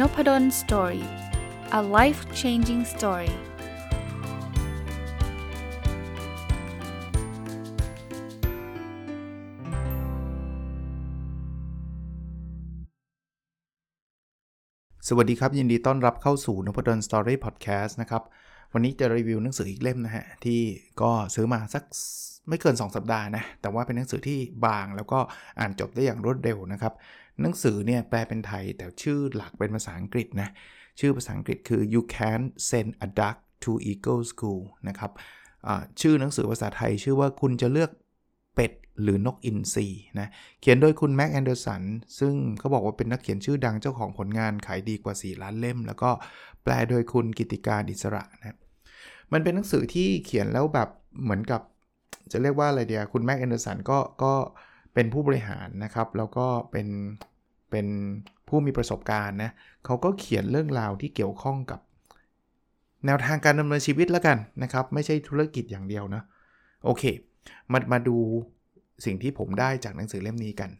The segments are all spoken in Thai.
Nopadol Story a life changing story สวัสดีครับ ยินดีต้อนรับเข้าสู่นพดล Story พอดแคสต์นะครับ วันนี้จะรีวิวหนังสืออีกเล่มนะฮะ ที่ก็ซื้อมาสักไม่เกิน 2 สัปดาห์นะ แต่ว่าเป็นหนังสือที่บางแล้วก็อ่านจบได้อย่างรวดเร็วนะครับ หนังสือเนี่ยแปลเป็นไทยแต่ชื่อหลักเป็นภาษาอังกฤษนะ ชื่อภาษาอังกฤษคือ you can send a duck to eagle school นะครับชื่อหนังสือภาษาไทยชื่อว่าคุณจะเลือกเป็ดหรือนกอินทรีนะเขียนโดยคุณแม็กแอนเดอร์สันซึ่งเขาบอกว่าเป็นนักเขียนชื่อดังเจ้าของผลงานขายดีกว่า 4 ล้านเล่ม แล้วก็แปลโดยคุณกิติการอิสระนะมันเป็นหนังสือที่เขียนแล้วแบบเหมือนกับจะเรียกว่าอะไรเดียคุณแม็กแอนเดอร์สันก็ก็เเป็นผู้บริหารนะครับ แล้วก็เป็นเป็นผู้มีประสบการณ์นะเขาก็เขียนเรื่องราวที่เกี่ยวข้องกับ แนวทางการดำเนินชีวิตแล้วกันนะครับ ไม่ใช่ธุรกิจอย่างเดียวนะโอเคมามาดูสิ่งที่ผมได้จากหนังสือเล่มนี้กัน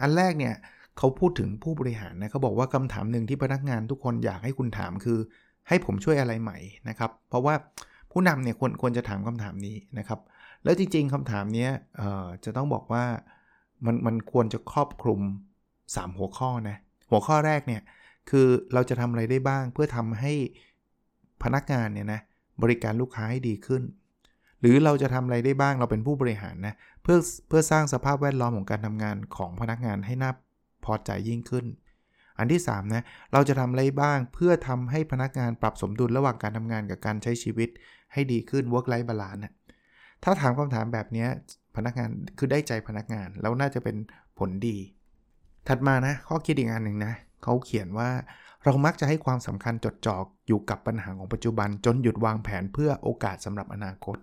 อันแรกเนี่ยเขาพูดถึงผู้บริหารนะเขาบอกว่าคำถามหนึ่งที่พนักงานทุกคนอยากให้คุณถามคือ ให้ผมช่วยอะไรใหม่นะครับ เพราะว่าผู้นำเนี่ยควรควรจะถามคำถามนี้นะครับ แล้วจริงๆคำถามนี้จะต้องบอกว่ามันมันควรจะครอบคลุม 3 หัวข้อนะ หัวข้อแรกเนี่ย คือเราจะทำอะไรได้บ้างเพื่อทำให้พนักงานเนี่ยนะบริการลูกค้าให้ดีขึ้น หรือเราจะทำอะไรได้บ้างเราเป็นผู้บริหารนะเพื่อเพื่อสร้างสภาพแวดล้อมของการทำงานของพนักงานให้น่าพอใจยิ่งขึ้น อันที่3นะเราจะทำอะไรบ้างเพื่อทำให้พนักงานปรับสมดุลระหว่างการทำงานกับการใช้ชีวิตให้ดีขึ้น work life balance นะ ถ้าถามคำถามแบบนี้พนักงานคือได้ใจพนักงาน แล้วน่าจะเป็นผลดี ถัดมานะ ข้อคิดอีกอันหนึ่งนะเขาเขียนว่าเรามักจะให้ความสำคัญจดจ่ออยู่กับปัญหาของปัจจุบัน จนหยุดวางแผนเพื่อโอกาสสำหรับอนาคต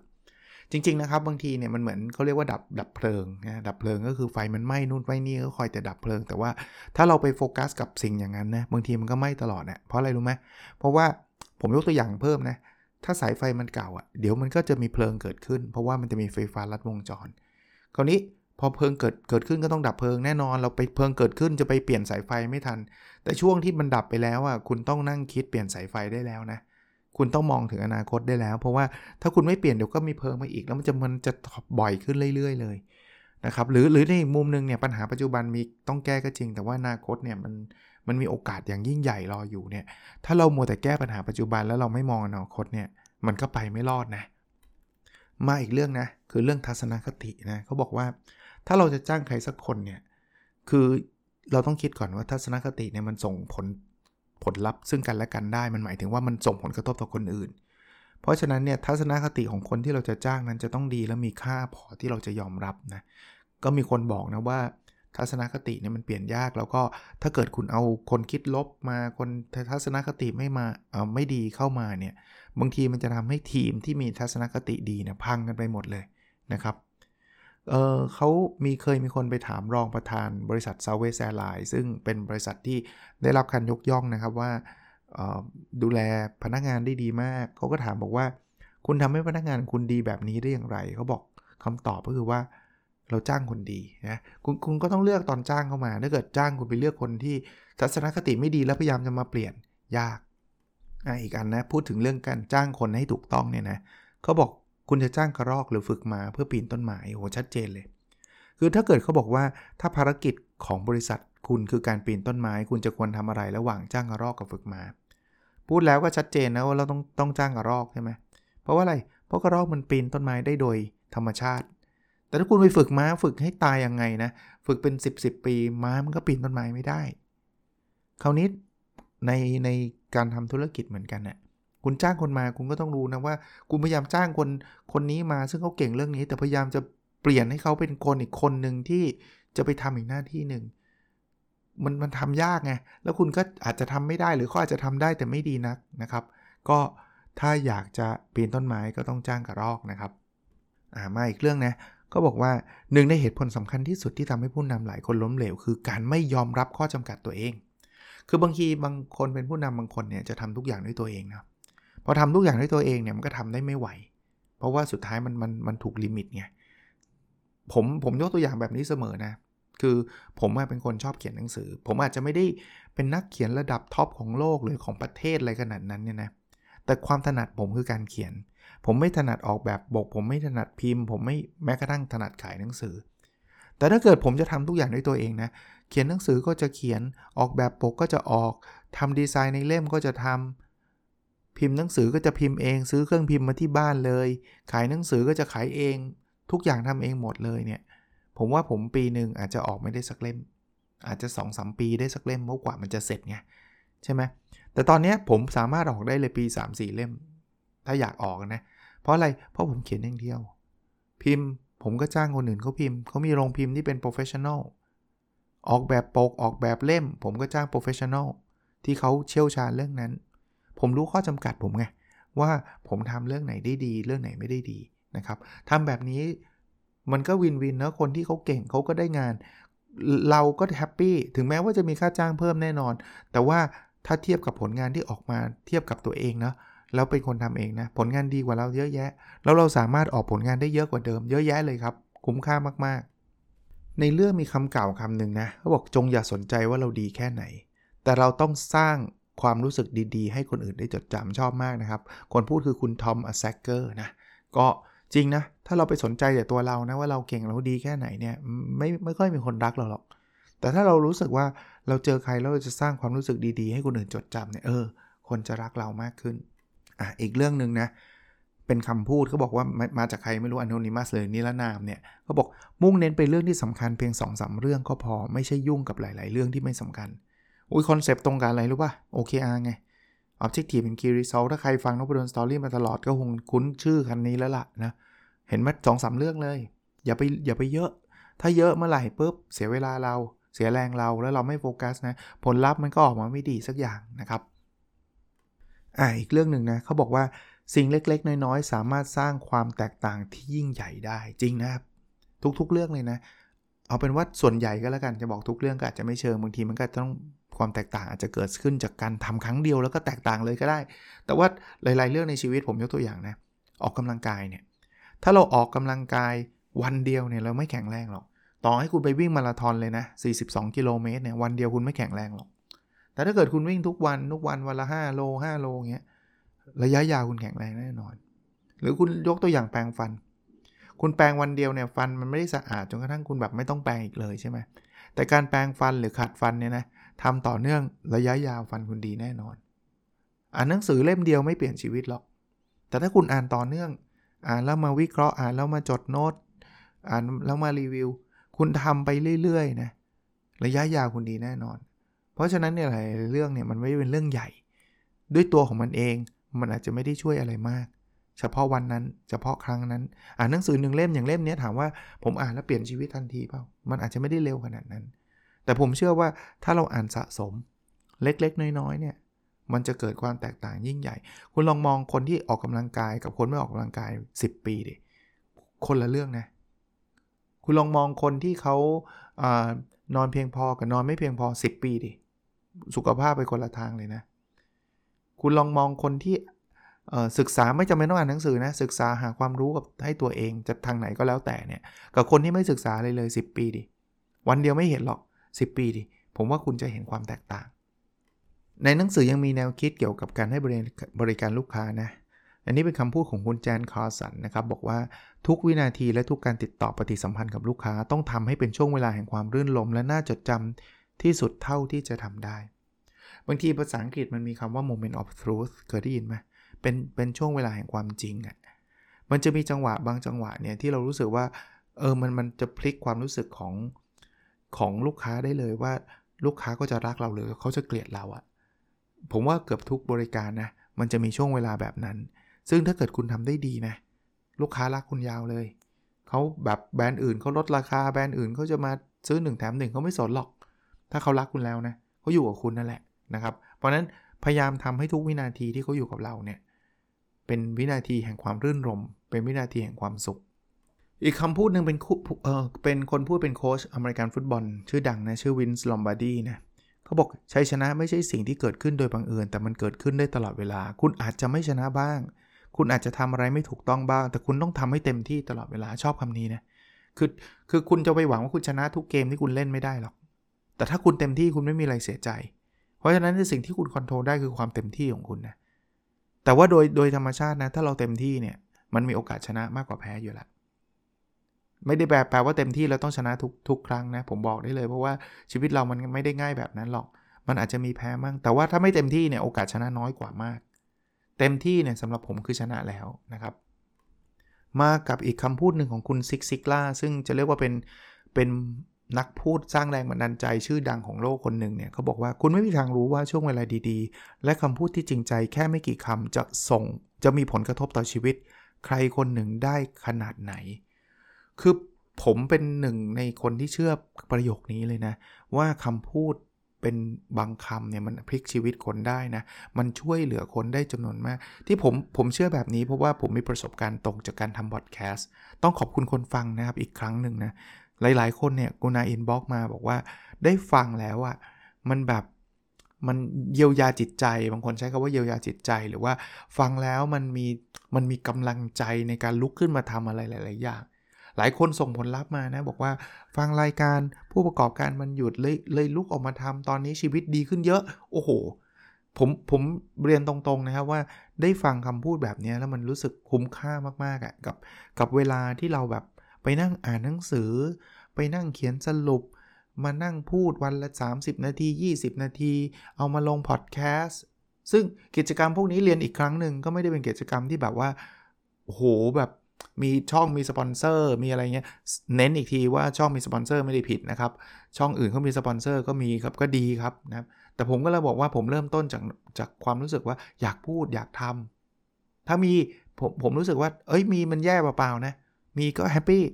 จริง ๆ นะครับ บางทีเนี่ยมันเหมือนเขาเรียกว่าดับดับเพลิงนะดับเพลิงก็คือไฟมันไหม้นู่นไฟนี่ก็คอยแต่ดับเพลิง แต่ว่าถ้าเราไปโฟกัสกับสิ่งอย่างนั้นนะบางทีมันก็ไหม้ตลอดเนะี่ยเพราะอะไรรู้ไหมเพราะว่าผมยกตัวอย่างเพิ่มนะ ถ้าสายไฟมันเก่าอะเดี๋ยวมันก็จะมีเพลิงเกิดขึ้น เพราะว่ามันจะมีไฟฟ้าลัดวงจร คราวนี้พอเพลิงเกิดเกิดขึ้นก็ต้องดับเพลิงแน่นอน เราไปเพลิงเกิดขึ้นจะไปเปลี่ยนสายไฟไม่ทัน แต่ช่วงที่มันดับไปแล้วอะคุณต้องนั่งคิดเปลี่ยนสายไฟได้แล้วนะคุณต้องมองถึงอนาคตได้แล้ว เพราะว่าถ้าคุณไม่เปลี่ยนเดี๋ยวก็มีเพลิงมาอีก แล้วมันจะมันจะบ่อยขึ้นเรื่อย ๆ เลยนะครับหรือหรือในมุมนึงเนี่ยปัญหาปัจจุบันมีต้องแก้ก็จริง แต่ว่าอนาคตเนี่ยมัน มันมีโอกาสอย่างยิ่งใหญ่รออยู่เนี่ย ถ้าเราโมแต่แก้ปัญหาปัจจุบันแล้วเราไม่มองอนาคตเนี่ย มันก็ไปไม่รอดนะ มาอีกเรื่องนะ คือเรื่องทัศนคตินะเขาบอกว่า ถ้าเราจะจ้างใครสักคนเนี่ย คือเราต้องคิดก่อนว่าทัศนคติเนี่ยมันส่งผลผลลัพธ์ซึ่งกันและกันได้ มันหมายถึงว่ามันส่งผลกระทบต่อคนอื่น เพราะฉะนั้นเนี่ยทัศนคติของคนที่เราจะจ้างนั้นจะต้องดีและมีค่าพอที่เราจะยอมรับนะ ก็มีคนบอกนะว่า ทัศนคติเนี่ยมันเปลี่ยนยาก แล้วก็ถ้าเกิดคุณเอาคนคิดลบมาคนทัศนคติไม่มาเออไม่ดีเข้ามาเนี่ยบางทีมันจะทำให้ทีมที่มีทัศนคติดีเนี่ยพังกันไปหมดเลยนะครับเขามีเคยมีคนไปถามรองประธานบริษัท Southwest Airlines ซึ่งเป็นบริษัทที่ได้รับการยกย่องนะครับว่าดูแลพนักงานได้ดีมาก เขาก็ถามบอกว่า คุณทำให้พนักงานคุณดีแบบนี้ได้อย่างไร เขาบอกคำตอบก็คือว่า เราจ้างคนดีนะคุณคุณก็ต้องเลือกตอนจ้างเข้ามา ถ้าเกิดจ้างคุณไปเลือกคนที่ทัศนคติไม่ดีแล้วพยายามจะมาเปลี่ยนยากอีกอันนะพูดถึงเรื่องการจ้างคนให้ถูกต้องเนี่ยนะเขาบอกคุณจะจ้างกระรอกหรือฝึกมาเพื่อปีนต้นไม้โหชัดเจนเลย คือถ้าเกิดเขาบอกว่าถ้าภารกิจของบริษัทคุณคือการปีนต้นไม้ คุณจะควรทำอะไรระหว่างจ้างกระรอกกับฝึกมา พูดแล้วก็ชัดเจนนะว่าเราต้องต้องจ้างกระรอกใช่ไหมเพราะว่าอะไรเพราะกระรอกมันปีนต้นไม้ได้โดยธรรมชาติ แต่ถ้าคุณไปฝึกม้าฝึกให้ตายยังไงนะ ฝึกเป็น 10บสปี ม้ามันก็ปีนต้นไม้ไม่ได้ คราวนี้ในในการทำธุรกิจเหมือนกันนะ่ะคุณจ้างคนมาคุณก็ต้องรู้นะว่า คุณพยายามจ้างคนคนนี้มาซึ่งเขาเก่งเรื่องนี้ แต่พยายามจะเปลี่ยนให้เขาเป็นคนอีกคนหนึ่งที่จะไปทำอีกหน้าที่หนึ่งมันมันทำยากไง แล้วคุณก็อาจจะทำไม่ได้หรือเขาอาจจะทำได้แต่ไม่ดีนักนะครับ ก็ถ้าอยากจะปีนต้นไม้ก็ต้องจ้างกระรอกนะครับ อ่ามาอีกเรื่องนะ ก็บอกว่าหนึ่งในเหตุผลสำคัญที่สุดที่ทำให้ผู้นำหลายคนล้มเหลว คือการไม่ยอมรับข้อจำกัดตัวเอง คือบางทีบางคนเป็นผู้นำบางคนเนี่ยจะทำทุกอย่างด้วยตัวเองนะพอทำทุกอย่างด้วยตัวเองเนี่ยมันก็ทำได้ไม่ไหว เพราะว่าสุดท้ายมันมันมันถูกลิมิตไงผมผมยกตัวอย่างแบบนี้เสมอนะ คือผมเป็นคนชอบเขียนหนังสือ ผมอาจจะไม่ได้เป็นนักเขียนระดับท็อปของโลกหรือของประเทศอะไรขนาดนั้นเนี่ยนะแต่ความถนัดผมคือการเขียน ผมไม่ถนัดออกแบบบก ผมไม่ถนัดพิมพ์ ผมไม่แม้กระทั่งถนัดขายหนังสือ แต่ถ้าเกิดผมจะทำทุกอย่างด้วยตัวเองนะ เขียนหนังสือก็จะเขียน ออกแบบปกก็จะออกทำดีไซน์ในเล่มก็จะทำพิมพ์หนังสือก็จะพิมพ์เอง ซื้อเครื่องพิมพ์มาที่บ้านเลย ขายหนังสือก็จะขายเอง ทุกอย่างทำเองหมดเลยเนี่ย ผมว่าผมปีหนึ่งอาจจะออกไม่ได้สักเล่ม อาจจะ2อสปีได้สักเล่มเพราะกว่ามันจะเสร็จไงใช่ไหมแต่ตอนนี้ผมสามารถออกได้เลยปี 3-4 เล่ม ถ้าอยากออกนะ เพราะอะไร เพราะผมเขียนอย่างเดียว พิมพ์ ผมก็จ้างคนอื่นเขาพิมพ์ เขามีโรงพิมพ์ที่เป็น professional ออกแบบปก ออกแบบเล่ม ผมก็จ้าง professional ที่เขาเชี่ยวชาญเรื่องนั้น ผมรู้ข้อจำกัดผมไงว่าผมทำเรื่องไหนได้ดี เรื่องไหนไม่ได้ดีนะครับทำแบบนี้มันก็วินวินนะคนที่เขาเก่งเขาก็ได้งาน เราก็แฮปปี้ถึงแม้ว่าจะมีค่าจ้างเพิ่มแน่นอน แต่ว่าถ้าเทียบกับผลงานที่ออกมาเทียบกับตัวเองนะ แล้วเป็นคนทำเองนะ ผลงานดีกว่าเราเยอะแยะ แล้วเราสามารถออกผลงานได้เยอะกว่าเดิม เยอะแยะเลยครับ คุ้มค่ามากๆ ในเรื่องมีคำกล่าวคำหนึ่งนะเขาบอกจงอย่าสนใจว่าเราดีแค่ไหน แต่เราต้องสร้างความรู้สึกดีๆ ให้คนอื่นได้จดจำชอบมากนะครับ คนพูดคือคุณทอมอแซกเกอร์นะ ก็จริงนะ ถ้าเราไปสนใจแต่ตัวเรานะว่าเราเก่งเราดีแค่ไหนเนี่ยไม่ไม่ค่อยมีคนรักเราหรอก แต่ถ้าเรารู้สึกว่าเราเจอใครแล้วเราจะสร้างความรู้สึกดีๆ ให้คนอื่นจดจำเนี่ยเออ คนจะรักเรามากขึ้น อะอีกเรื่องหนึ่งนะเป็นคำพูดเขาบอกว่ามาจากใครไม่รู้อนอนิมัสเลยนิรนามเนี่ยเขาบอกมุ่งเน้นไปเรื่องที่สำคัญเพียง2อสเรื่องก็พอไม่ใช่ยุ่งกับหลาย ๆ เรื่องที่ไม่สำคัญอุ้ยคอนเซปต์ตรงกันอะไรรู้ป่ะ OKR ไง Objective and Key Result ถ้าใครฟังนพดล Story มาตลอดก็คงคุ้นชื่อคำนี้แล้วล่ะนะ เห็นไหมสองสามเรื่องเลย อย่าไปอย่าไปเยอะ ถ้าเยอะเมื่อไหร่ปุ๊บเสียเวลาเราเสียแรงเราแล้วเราไม่โฟกัสนะ ผลลัพธ์มันก็ออกมาไม่ดีสักอย่างนะครับ อ่าอีกเรื่องหนึ่งนะเขาบอกว่าสิ่งเล็กๆ น้อยๆ สามารถสร้างความแตกต่างที่ยิ่งใหญ่ได้จริงนะครับ ทุกๆ เรื่องเลยนะ เอาเป็นว่าส่วนใหญ่ก็แล้วกันจะบอกทุกเรื่องก็อาจจะไม่เชิงบางทีมันก็ต้องความแตกต่างอาจจะเกิดขึ้นจากการทำครั้งเดียวแล้วก็แตกต่างเลยก็ได้ แต่ว่าหลาย ๆ เรื่องในชีวิตผมยกตัวอย่างนะออกกำลังกายเนี่ยถ้าเราออกกำลังกายวันเดียวเนี่ยเราไม่แข็งแรงหรอกต่อให้คุณไปวิ่งมาราธอนเลยนะ42กิโลเมตรเนี่ยวันเดียวคุณไม่แข็งแรงหรอก แต่ถ้าเกิดคุณวิ่งทุกวันทุกวันวันละ5โล5โลเงี้ยระยะยาวคุณแข็งแรงแน่นอน หรือคุณยกตัวอย่างแปรงฟัน คุณแปรงวันเดียวเนี่ยฟันมันไม่ได้สะอาดจนกระทั่งคุณแบบไม่ต้องแปรงอีกเลยใช่ไหมแต่การแปรงฟันหรือขัดฟันเนี่ยนะทำต่อเนื่องระยะยาวฟันคุณดีแน่นอน อ่านหนังสือเล่มเดียวไม่เปลี่ยนชีวิตหรอก แต่ถ้าคุณอ่านต่อเนื่อง อ่านแล้วมาวิเคราะห์อ่านแล้วมาจดโน้ตอ่านแล้วมารีวิว คุณทำไปเรื่อยๆนะระยะยาวคุณดีแน่นอน เพราะฉะนั้นเนี่ยหลายเรื่องเนี่ยมันไม่เป็นเรื่องใหญ่ ด้วยตัวของมันเอง มันอาจจะไม่ได้ช่วยอะไรมาก เฉพาะวันนั้น เฉพาะครั้งนั้น อ่านหนังสือหนึ่งเล่มอย่างเล่มนี้ถามว่าผมอ่านแล้วเปลี่ยนชีวิตทันทีเปล่า มันอาจจะไม่ได้เร็วขนาดนั้น แต่ผมเชื่อว่าถ้าเราอ่านสะสมเล็กๆ น้อยๆเนี่ยมันจะเกิดความแตกต่างยิ่งใหญ่ คุณลองมองคนที่ออกกำลังกายกับคนไม่ออกกำลังกาย 10 ปีดิ คนละเรื่องนะ คุณลองมองคนที่เขานอนเพียงพอกับนอนไม่เพียงพอ 10 ปีดิ สุขภาพไปคนละทางเลยนะ คุณลองมองคนที่ศึกษาไม่จำเป็นต้องอ่านหนังสือนะ ศึกษาหาความรู้กับให้ตัวเองจะทางไหนก็แล้วแต่เนี่ย กับคนที่ไม่ศึกษาเลยเลย 10 ปีดิ วันเดียวไม่เห็นหรอก 10 ปีดิ ผมว่าคุณจะเห็นความแตกต่าง ในหนังสือยังมีแนวคิดเกี่ยวกับการให้บริการลูกค้านะ อันนี้เป็นคำพูดของคุณแจนคาร์สันนะครับ บอกว่าทุกวินาทีและทุกการติดต่อปฏิสัมพันธ์กับลูกค้า ต้องทำให้เป็นช่วงเวลาแห่งความรื่นรมและน่าจดจำ ที่สุดเท่าที่จะทำได้ บางทีภาษาอังกฤษมันมีคำว่า moment of truth เคยได้ยินไหมเป็นเป็นช่วงเวลาแห่งความจริงอะ่ะมันจะมีจังหวะบางจังหวะเนี่ยที่เรารู้สึกว่าเออมันมันจะพลิกความรู้สึกของของลูกค้าได้เลยว่าลูกค้าก็จะรักเราหรือเขาจะเกลียดเราอะผมว่าเกือบทุกบริการนะมันจะมีช่วงเวลาแบบนั้น ซึ่งถ้าเกิดคุณทำได้ดีนะ ลูกค้ารักคุณยาวเลย เขาแบบแบรนด์อื่นเขาลดราคาแบรนด์อื่นเขาจะมาซื้อ1แถม1เขาไม่สนหรอก ถ้าเขารักคุณแล้วนะเขาอยู่กับคุณนั่นแหละนะครับ เพราะนั้นพยายามทำให้ทุกวินาทีที่เขาอยู่กับเราเนี่ยเป็นวินาทีแห่งความรื่นรมย์ เป็นวินาทีแห่งความสุข อีกคำพูดหนึ่งเป็นเออเป็นคนพูดเป็นโค้ชอเมริกันฟุตบอล ชื่อดังนะ ชื่อ Vince Lombardi นะเขาบอกชัยชนะไม่ใช่สิ่งที่เกิดขึ้นโดยบังเอิญแต่มันเกิดขึ้นได้ตลอดเวลา คุณอาจจะไม่ชนะบ้าง คุณอาจจะทำอะไรไม่ถูกต้องบ้าง แต่คุณต้องทำให้เต็มที่ตลอดเวลาชอบคำนี้นะคือคือคุณจะไปหวังว่าคุณชนะทุกเกมที่คุณเล่นไม่ได้หรอก แต่ถ้าคุณเต็มที่คุณไม่มีอะไรเสียใจ เพราะฉะนั้นสิ่งที่คุณคอนโทรลได้คือความเต็มที่ของคุณนะ แต่ว่าโดยโดยธรรมชาตินะ ถ้าเราเต็มที่เนี่ย มันมีโอกาสชนะมากกว่าแพ้อยู่แล้วไม่ได้แปลแปลว่าเต็มที่แล้วต้องชนะทุกทุกครั้งนะ ผมบอกได้เลยเพราะว่าชีวิตเรามันไม่ได้ง่ายแบบนั้นหรอก มันอาจจะมีแพ้มั่ง แต่ว่าถ้าไม่เต็มที่เนี่ยโอกาสชนะน้อยกว่ามาก เต็มที่เนี่ยสำหรับผมคือชนะแล้วนะครับ มากับอีกคำพูดหนึ่งของคุณซิกซิกล่าซึ่งจะเรียกว่าเป็นเป็น นักพูดสร้างแรงบันดาลใจชื่อดังของโลกคนหนึ่งเนี่ยเขาบอกว่าคุณไม่มีทางรู้ว่าช่วงเวลาดีๆ และคำพูดที่จริงใจแค่ไม่กี่คำจะส่ง จะมีผลกระทบต่อชีวิต ใครคนหนึ่งได้ขนาดไหน คือผมเป็นหนึ่งในคนที่เชื่อประโยคนี้เลยนะ ว่าคำพูดเป็นบางคำเนี่ยมันพลิกชีวิตคนได้นะ มันช่วยเหลือคนได้จำนวนมาก ที่ผมผมเชื่อแบบนี้เพราะว่าผมมีประสบการณ์ตรงจากการทำพอดแคสต์ต้องขอบคุณคนฟังนะครับอีกครั้งหนึ่งนะ หลายๆ คนเนี่ยกูนาอินบ็อกมาบอกว่าได้ฟังแล้วอะมันแบบมันเยียวยาจิตใจ บางคนใช้คำว่าเยียวยาจิตใจ หรือว่าฟังแล้วมันมีมันมีกำลังใจในการลุกขึ้นมาทำอะไรหลาย ๆ อย่าง หลายคนส่งผลลัพธ์มานะ บอกว่าฟังรายการผู้ประกอบการมันหยุดเลยเลยลุกออกมาทำตอนนี้ชีวิตดีขึ้นเยอะ โอ้โห ผมผมเรียนตรงๆนะครับว่าได้ฟังคำพูดแบบนี้แล้วมันรู้สึกคุ้มค่ามากๆอะ่ะกับกับเวลาที่เราแบบ ไปนั่งอ่านหนังสือ ไปนั่งเขียนสรุป มานั่งพูดวันละ 30 นาที 20 นาที เอามาลงพอดแคสต์ซึ่งกิจกรรมพวกนี้เรียนอีกครั้งหนึ่งก็ไม่ได้เป็นกิจกรรมที่แบบว่าโหแบบมีช่องมีสปอนเซอร์มีอะไรเงี้ยเน้นอีกทีว่าช่องมีสปอนเซอร์ไม่ได้ผิดนะครับ ช่องอื่นเขามีสปอนเซอร์ก็มีครับก็ดีครับนะแต่ผมก็เลยบอกว่าผมเริ่มต้นจากจากความรู้สึกว่าอยากพูดอยากทำถ้ามีผมผมรู้สึกว่า เอ้ยมีมันแย่เปล่าๆนะ มีก็ happy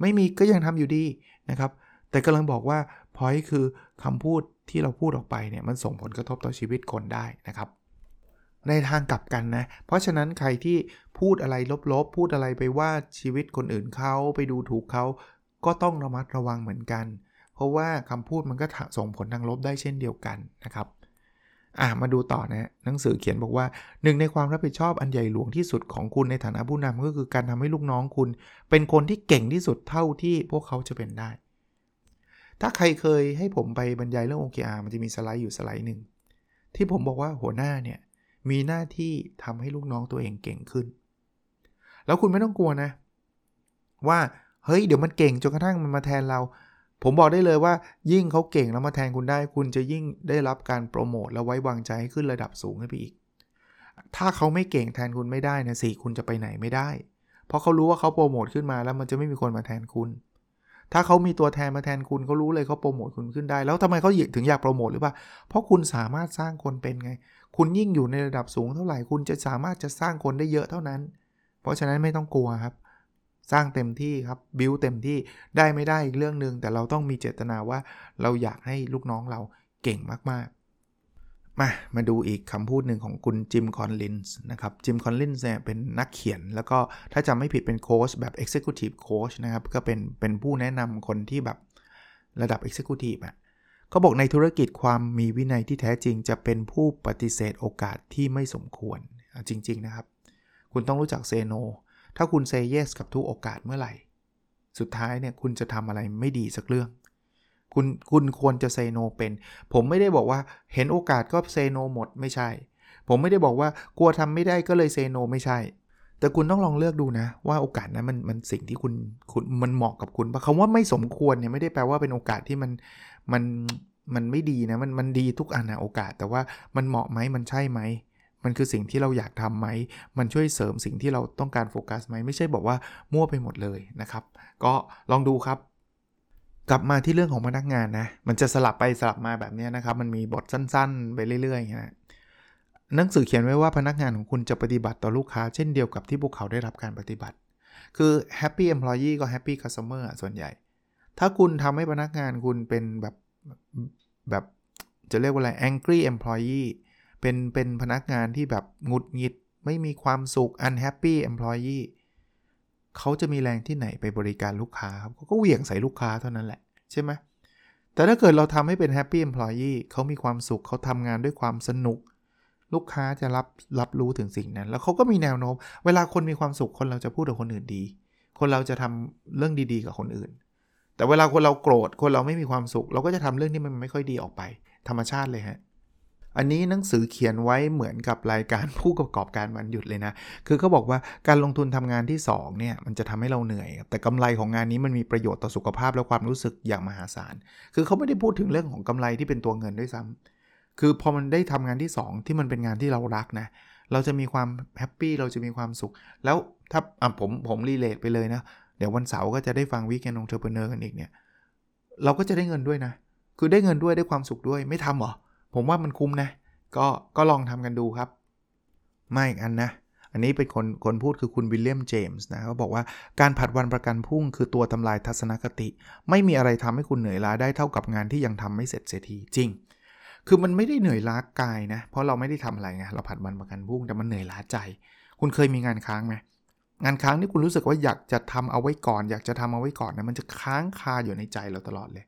ไม่มีก็ยังทำอยู่ดีนะครับ แต่กำลังบอกว่าพอยคือคำพูดที่เราพูดออกไปเนี่ยมันส่งผลกระทบต่อชีวิตคนได้นะครับ ในทางกลับกันนะ เพราะฉะนั้นใครที่พูดอะไรลบๆ พูดอะไรไปว่าชีวิตคนอื่นเขาไปดูถูกเขาก็ต้องระมัดระวังเหมือนกัน เพราะว่าคำพูดมันก็ส่งผลทางลบได้เช่นเดียวกันนะครับ อะมาดูต่อนะหนังสือเขียนบอกว่าหนึ่งในความรับผิดชอบอันใหญ่หลวงที่สุดของคุณในฐานะผู้นำก็คือการทำให้ลูกน้องคุณ เป็นคนที่เก่งที่สุดเท่าที่พวกเขาจะเป็นได้ ถ้าใครเคยให้ผมไปบรรยายเรื่อง OKR มันจะมีสไลด์อยู่สไลด์หนึ่งที่ผมบอกว่าหัวหน้าเนี่ยมีหน้าที่ทำให้ลูกน้องตัวเองเก่งขึ้น แล้วคุณไม่ต้องกลัวนะ ว่าเฮ้ยเดี๋ยวมันเก่งจนกระทั่งมันมาแทนเรา ผมบอกได้เลยว่ายิ่งเขาเก่งแล้วมาแทนคุณได้ คุณจะยิ่งได้รับการโปรโมทและไว้วางใจให้ขึ้นระดับสูงขึ้นไปอีก ถ้าเขาไม่เก่งแทนคุณไม่ได้นะสิคุณจะไปไหนไม่ได้ เพราะเขารู้ว่าเขาโปรโมทขึ้นมาแล้วมันจะไม่มีคนมาแทนคุณ ถ้าเขามีตัวแทนมาแทนคุณเขารู้เลยเขาโปรโมทคุณขึ้นได้ แล้วทำไมเขาถึงอยากโปรโมทหรือเปล่า เพราะคุณสามารถสร้างคนเป็นไง คุณยิ่งอยู่ในระดับสูงเท่าไหร่ คุณจะสามารถจะสร้างคนได้เยอะเท่านั้น เพราะฉะนั้นไม่ต้องกลัวครับ สร้างเต็มที่ครับบิวเต็มที่ได้ไม่ได้อีกเรื่องหนึ่งแต่เราต้องมีเจตนาว่าเราอยากให้ลูกน้องเราเก่งมากๆ มามาดูอีกคำพูดหนึ่งของคุณจิมคอลลินส์นะครับจิมคอลลินส์เนี่ยเป็นนักเขียน แล้วก็ถ้าจำไม่ผิดเป็นโค้ชแบบ Executive Coach นะครับ ก็เป็นเป็นผู้แนะนำคนที่แบบระดับ Executive อะเขาบอกในธุรกิจความมีวินัยที่แท้จริง จะเป็นผู้ปฏิเสธโอกาสที่ไม่สมควรจริง ๆ นะครับ คุณต้องรู้จักเซโน ถ้าคุณเซเยสกับทุกโอกาสเมื่อไหร่ สุดท้ายเนี่ยคุณจะทำอะไรไม่ดีสักเรื่อง คุณคุณควรจะเซโนเป็น ผมไม่ได้บอกว่าเห็นโอกาสก็เซโนหมดไม่ใช่ ผมไม่ได้บอกว่ากลัวทำไม่ได้ก็เลยเซโนไม่ใช่ แต่คุณต้องลองเลือกดูนะ ว่าโอกาสนั้นมันมันสิ่งที่คุณคุณมันเหมาะกับคุณปะคำว่าไม่สมควรเนี่ยไม่ได้แปลว่าเป็นโอกาสที่มันมันมันไม่ดีนะมันมันดีทุกอันนะโอกาส แต่ว่ามันเหมาะไหมมันใช่ไหม มันคือสิ่งที่เราอยากทำไหม มันช่วยเสริมสิ่งที่เราต้องการโฟกัสไหม ไม่ใช่บอกว่ามั่วไปหมดเลยนะครับ ก็ลองดูครับ กลับมาที่เรื่องของพนักงานนะ มันจะสลับไปสลับมาแบบนี้นะครับ มันมีบทสั้นๆ ไปเรื่อยๆนะหนังสือเขียนไว้ว่าพนักงานของคุณจะปฏิบัติต่อลูกค้า เช่นเดียวกับที่พวกเขาได้รับการปฏิบัติ คือ happy employee ก็ happy customer ส่วนใหญ่ ถ้าคุณทำให้พนักงานคุณเป็นแบบแบบจะเรียกว่าอะไร angry employee เป็นเป็นพนักงานที่แบบงุดหงิด ไม่มีความสุข unhappy employee เขาจะมีแรงที่ไหนไปบริการลูกค้าครับเขาก็เหวี่ยงใส่ลูกค้าเท่านั้นแหละ ใช่ไหมแต่ถ้าเกิดเราทำให้เป็น happy employee เขามีความสุขเขาทำงานด้วยความสนุก ลูกค้าจะรับรับรู้ถึงสิ่งนั้น แล้วเขาก็มีแนวโน้ม เวลาคนมีความสุขคนเราจะพูดกับคนอื่นดี คนเราจะทำเรื่องดีๆ กับคนอื่น แต่เวลาคนเราโกรธคนเราไม่มีความสุข เราก็จะทำเรื่องที่มันไม่ค่อยดีออกไป ธรรมชาติเลยฮะ อันนี้หนังสือเขียนไว้เหมือนกับรายการผู้ประกอบการมันหยุดเลยนะ คือเขาบอกว่าการลงทุนทำงานที่2เนี่ยมันจะทำให้เราเหนื่อย แต่กำไรของงานนี้มันมีประโยชน์ต่อสุขภาพและความรู้สึกอย่างมหาศาล คือเขาไม่ได้พูดถึงเรื่องของกำไรที่เป็นตัวเงินด้วยซ้คือพอมันได้ทำงานที่ 2 ที่มันเป็นงานที่เรารักนะ เราจะมีความ happy เราจะมีความสุข แล้วถ้าผมผม relate ไปเลยนะ เดี๋ยววันเสาร์ก็จะได้ฟัง Weekend Entrepreneur กันอีกเนี่ย เราก็จะได้เงินด้วยนะ คือได้เงินด้วยได้ความสุขด้วย ไม่ทำหรอ ผมว่ามันคุ้มนะ ก็ก็ลองทำกันดูครับไม่อีกอันนะ อันนี้เป็นคนคนพูดคือคุณวิลเลียมเจมส์นะเขาบอกว่าการผัดวันประกันพรุ่งคือตัวทำลายทัศนคติ ไม่มีอะไรทำให้คุณเหนื่อยล้าได้เท่ากับงานที่ยังทำไม่เสร็จเสียทีจริง คือมันไม่ได้เหนื่อยล้ากายนะ เพราะเราไม่ได้ทำอะไรไงเราผัดวันประกันพรุ่งแต่มันเหนื่อยล้าใจ คุณเคยมีงานค้างไหมงานค้างที่คุณรู้สึกว่าอยากจะทำเอาไว้ก่อน อยากจะทำเอาไว้ก่อนนะมันจะค้างคาอยู่ในใจเราตลอดเลย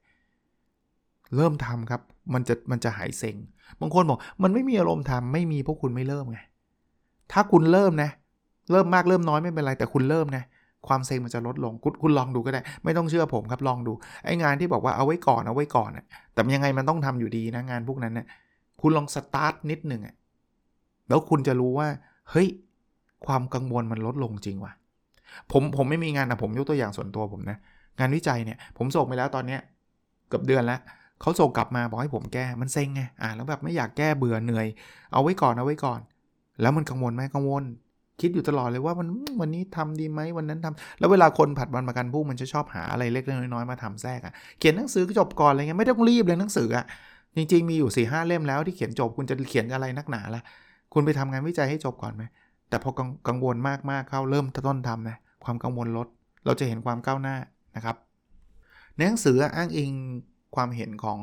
เริ่มทำครับ มันจะมันจะหายเซ็ง บางคนบอกมันไม่มีอารมณ์ทำไม่มีเพราะคุณไม่เริ่มไง ถ้าคุณเริ่มนะ เริ่มมากเริ่มน้อยไม่เป็นไร แต่คุณเริ่มนะ ความเซ็งมันจะลดลง คุณคุณลองดูก็ได้ ไม่ต้องเชื่อผมครับ ลองดู ไอ้งานที่บอกว่าเอาไว้ก่อนเอาไว้ก่อนอะแต่ยังไงมันต้องทำอยู่ดีนะงานพวกนั้นนะคุณลองสตาร์ทนิดหนึ่งอะแล้วคุณจะรู้ว่า เฮ้ย ความกังวลมันลดลงจริงว่ะ ผมผมไม่มีงานนะผมยกตัวอย่างส่วนตัวผมนะ งานวิจัยเนี่ย ผมส่งไปแล้วตอนเนี้ยเกือบเดือนแล้ว เขาส่งกลับมาบอกให้ผมแก้มันเซ็งไงอ่าแล้วแบบไม่อยากแก้เบื่อเหนื่อย เอาไว้ก่อนเอาไว้ก่อน แล้วมันกังวลไหมกังวล คิดอยู่ตลอดเลยว่ามันวันนี้ทำดีไหมวันนั้นทำแล้วเวลาคนผัดวันประกันพวกมันจะชอบหาอะไรเล็กๆน้อยๆมาทำแทรกอะ่ะเขียนหนังสือก็จบก่อนอะไรเงี้ยไม่ต้องรีบเลยหนังสืออะ่ะจริงๆมีอยู่4ี่ห้าเล่มแล้วที่เขียนจบคุณจะเขียนอะไรนักหนาละคุณไปทำงานวิจัยให้จบก่อนไหมแต่พอกังวลมากๆเข้าเริ่มต้นทำนะความกังวลลด เราจะเห็นความก้าวหน้านะครับในหนังสืออ้างอิง ความเห็นของ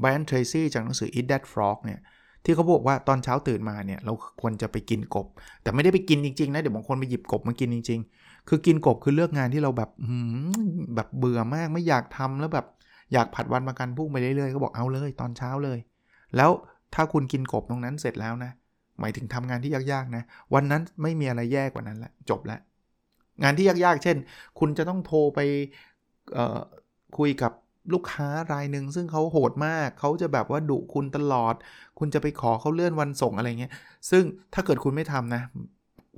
ไบรอันเทรซี่จากหนังสือ Eat That Frog เนี่ยที่เขาบอกว่าตอนเช้าตื่นมาเนี่ยเราควรจะไปกินกบ แต่ไม่ได้ไปกินจริงๆนะเดี๋ยวบางคนไปหยิบกบมากินจริง ๆ คือกินกบคือเลือกงานที่เราแบบแบบเบื่อมากไม่อยากทำแล้วแบบอยากผัดวันประกันพรุ่งไปเรื่อยๆก็บอกเอาเลยตอนเช้าเลย แล้วถ้าคุณกินกบตรงนั้นเสร็จแล้วนะ หมายถึงทำงานที่ยากๆนะ วันนั้นไม่มีอะไรแย่กว่านั้นละจบล้วงานที่ยากๆ เช่น คุณจะต้องโทรไปคุยกับ ลูกค้ารายหนึ่งซึ่งเขาโหดมาก เขาจะแบบว่าดุคุณตลอด คุณจะไปขอเขาเลื่อนวันส่งอะไรเงี้ย ซึ่งถ้าเกิดคุณไม่ทำนะ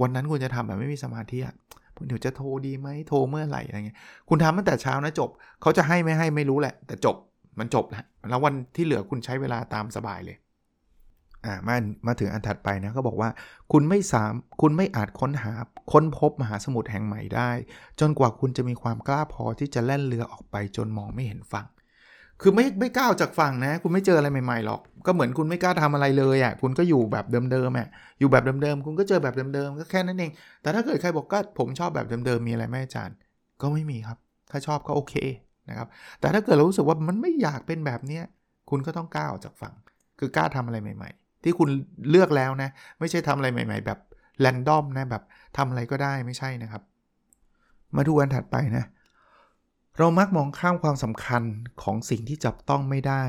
วันนั้นคุณจะทำแบบไม่มีสมาธิอะเดี๋ยวจะโทรดีไหมโทรเมื่อไหร่อะไรเงี้ย คุณทำตั้งแต่เช้านะจบ เขาจะให้ไม่ให้ไม่รู้แหละ แต่จบ มันจบแล้ว แล้ววันที่เหลือคุณใช้เวลาตามสบายเลย อ่ามามาถึงอันถัดไปนะเขาบอกว่าคุณไม่สามคุณไม่อาจค้นหาค้นพบมหาสมุทรแห่งใหม่ได้ จนกว่าคุณจะมีความกล้าพอที่จะแล่นเรือออกไปจนมองไม่เห็นฝั่งคือไม่ไม่กล้าจากฝั่งนะ คุณไม่เจออะไรใหม่ๆหรอก ก็เหมือนคุณไม่กล้าทำอะไรเลยอะ่ะคุณก็อยู่แบบเดิมๆอะอยู่แบบเดิมๆคุณก็เจอแบบเดิมๆก็แค่นั้นเอง แต่ถ้าเกิดใครบอกก็ผมชอบแบบเดิมๆมีอะไรไหมอาจารย์ ก็ไม่มีครับ ถ้าชอบก็โอเคนะครับแต่ถ้าเกิดเรารู้สึกว่ามันไม่อยากเป็นแบบเนี้ยคุณก็ต้องกล้าออกจากฝั่ง คือกล้าทำอะไรใหม่ ๆ ที่คุณเลือกแล้วนะ ไม่ใช่ทำอะไรใหม่ ๆ แบบแรนดอมนะแบบทำอะไรก็ได้ไม่ใช่นะครับ มาดูอันถัดไปนะ เรามักมองข้ามความสำคัญของสิ่งที่จับต้องไม่ได้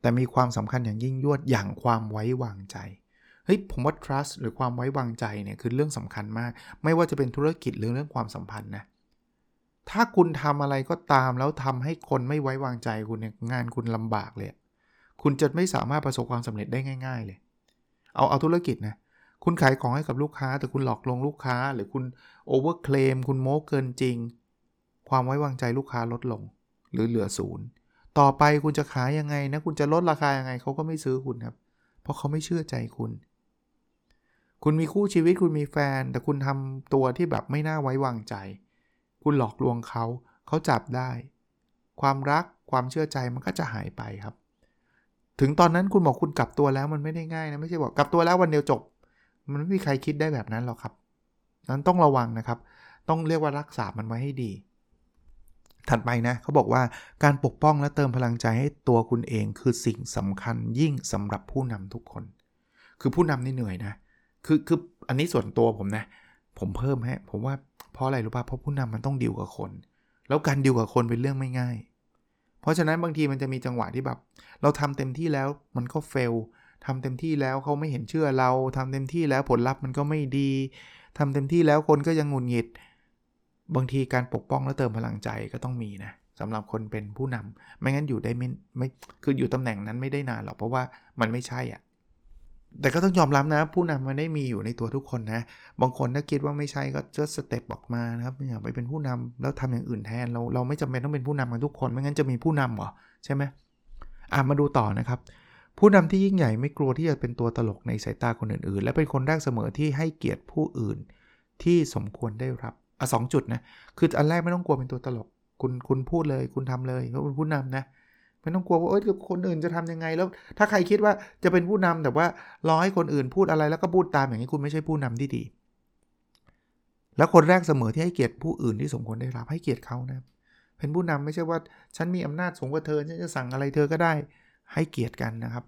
แต่มีความสำคัญอย่างยิ่งยวดอย่างความไว้วางใจเฮ้ยผมว่า trust หรือความไว้วางใจเนี่ยคือเรื่องสำคัญมาก ไม่ว่าจะเป็นธุรกิจหรือเรื่องความสัมพันธ์นะถ้าคุณทำอะไรก็ตามแล้วทำให้คนไม่ไว้วางใจคุณเนี่ยงานคุณลำบากเลย คุณจะไม่สามารถประสบความสำเร็จได้ง่าย ๆ เลย เอาเอาธุรกิจนะ คุณขายของให้กับลูกค้า แต่คุณหลอกลวงลูกค้า หรือคุณโอเวอร์เคลมคุณโม้เกินจริง ความไว้วางใจลูกค้าลดลง หรือเหลือศูนย์ต่อไปคุณจะขายยังไงนะคุณจะลดราคายังไงเขาก็ไม่ซื้อคุณครับ เพราะเขาไม่เชื่อใจคุณ คุณมีคู่ชีวิตคุณมีแฟน แต่คุณทำตัวที่แบบไม่น่าไว้วางใจ คุณหลอกลวงเขาเขาจับได้ ความรักความเชื่อใจมันก็จะหายไปครับ ถึงตอนนั้นคุณบอกคุณกลับตัวแล้วมันไม่ได้ง่ายนะ ไม่ใช่บอกกลับตัวแล้ววันเดียวจบ มันไม่มีใครคิดได้แบบนั้นหรอกครับ นั้นต้องระวังนะครับ ต้องเรียกว่ารักษามันไว้ให้ดี ถัดไปนะเขาบอกว่าการปกป้องและเติมพลังใจให้ตัวคุณเองคือสิ่งสำคัญยิ่งสำหรับผู้นำทุกคน คือผู้นำนี่เหนื่อยนะ คือคืออันนี้ส่วนตัวผมนะ ผมเพิ่มฮะผมว่าเพราะอะไรรู้ป่ะเพราะผู้นำมันต้องดิวกับคน แล้วการดิวกับคนเป็นเรื่องไม่ง่าย เพราะฉะนั้นบางทีมันจะมีจังหวะที่แบบ เราทำเต็มที่แล้วมันก็เฟลทำเต็มที่แล้วเขาไม่เห็นเชื่อเราทำเต็มที่แล้วผลลัพธ์มันก็ไม่ดีทำเต็มที่แล้วคนก็ยังงุนหงิด บางทีการปกป้องและเติมพลังใจก็ต้องมีนะสำหรับคนเป็นผู้นำไม่งั้นอยู่ได้ไม่ไม่คืออยู่ตำแหน่งนั้นไม่ได้นานหรอกเพราะว่ามันไม่ใช่อะ่ะ แต่ก็ต้องยอมรับนะ ผู้นำมันได้มีอยู่ในตัวทุกคนนะ บางคนถ้าคิดว่าไม่ใช่ก็จะสเต็ปออกมานะครับอย่าไปเป็นผู้นำแล้วทำอย่างอื่นแทนเราเราไม่จำเป็นต้องเป็นผู้นำกันทุกคนไม่งั้นจะมีผู้นำเหรอใช่ไหมอะมาดูต่อนะครับ ผู้นำที่ยิ่งใหญ่ไม่กลัวที่จะเป็นตัวตลกในสายตาคนอื่นๆ และเป็นคนแรกเสมอที่ให้เกียรติผู้อื่นที่สมควรได้รับอะสจุดนะคืออันแรกไม่ต้องกลัวเป็นตัวตลก คุณคุณพูดเลย คุณทำเลยเขาเป็นผู้นำนะ ไม่ต้องกลัวว่าเอ้ยคนอื่นจะทำยังไงแล้ว ถ้าใครคิดว่าจะเป็นผู้นำแต่ว่ารอให้คนอื่นพูดอะไรแล้วก็พูดตามอย่างนี้คุณไม่ใช่ผู้นำที่ดี แล้วคนแรกเสมอที่ให้เกียรติผู้อื่นที่สมควรได้รับให้เกียรติเขานะเป็นผู้นำไม่ใช่ว่าฉันมีอำนาจสูงกว่าเธอฉันจะสั่งอะไรเธอก็ได้ให้เกียรติกันนะครับ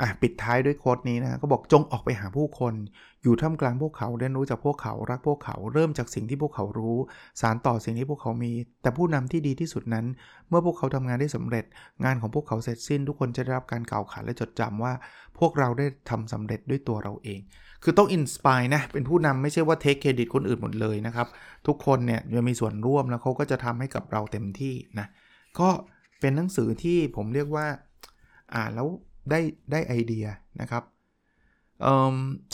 อะปิดท้ายด้วยโค้ดนี้นะก็บอกจงออกไปหาผู้คน อยู่ท่ามกลางพวกเขาเรียนรู้จากพวกเขารักพวกเขาเริ่มจากสิ่งที่พวกเขารู้ สารต่อสิ่งที่พวกเขามี แต่ผู้นำที่ดีที่สุดนั้น เมื่อพวกเขาทำงานได้สำเร็จ งานของพวกเขาเสร็จสิ้น ทุกคนจะได้รับการกล่าวขานและจดจำว่า พวกเราได้ทำสำเร็จด้วยตัวเราเอง คือต้องอินสปายนะเป็นผู้นำไม่ใช่ว่าเทคเครดิตคนอื่นหมดเลยนะครับทุกคนเนี่ยจะมีส่วนร่วมแล้วเขาก็จะทำให้กับเราเต็มที่นะก็เป็นหนังสือที่ผมเรียกว่าอ่านแล้ว ได้ได้ไอเดียนะครับ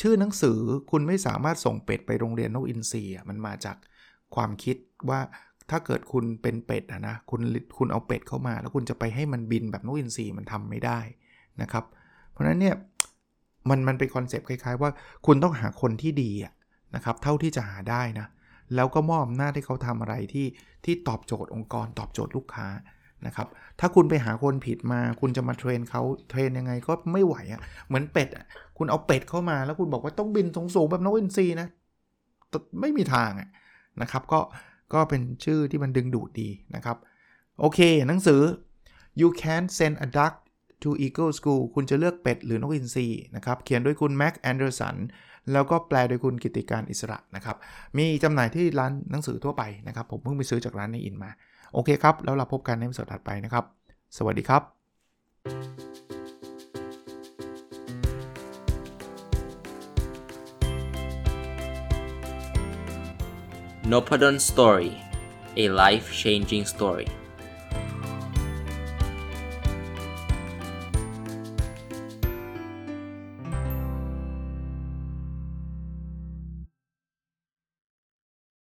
ชื่อหนังสือคุณไม่สามารถส่งเป็ดไปโรงเรียนนกอินทรีมันมาจากความคิดว่าถ้าเกิดคุณเป็นเป็ดนะคุณคุณเอาเป็ดเข้ามา แล้วคุณจะไปให้มันบินแบบนกอินทรีมันทำไม่ได้นะครับ เพราะฉะนั้นเนี่ยมันมันเป็นคอนเซปต์คล้ายๆ ว่าคุณต้องหาคนที่ดีนะครับเท่าที่จะหาได้นะแล้วก็มอบอำนาจให้เขาทำอะไรที่ที่ตอบโจทย์องค์กรตอบโจทย์ลูกค้า นะครับถ้าคุณไปหาคนผิดมา คุณจะมา train เขา train ยังไงก็ไม่ไหวอะ่ะเหมือนเป็ดอะคุณเอาเป็ดเข้ามาแล้วคุณบอกว่าต้องบินสูงๆแบบนกอินทรีนะไม่มีทางอะนะครับก็ก็เป็นชื่อที่มันดึงดูดดีนะครับ โอเค หนังสือ you can send a duck to eagle school คุณจะเลือกเป็ดหรือนกอินทรีนะครับ เขียนโดยคุณแม็กแอนเดอร์สันแล้วก็แปลโดยคุณกิติกานต์ อิสระนะครับ มีจำหน่ายที่ร้านหนังสือทั่วไปนะครับ ผมเพิ่งไปซื้อจากร้านในอินมา โอเคครับ แล้วเราพบกันในวิดีโอถัดไปนะครับ สวัสดีครับ n o p a d o n Story a life changing story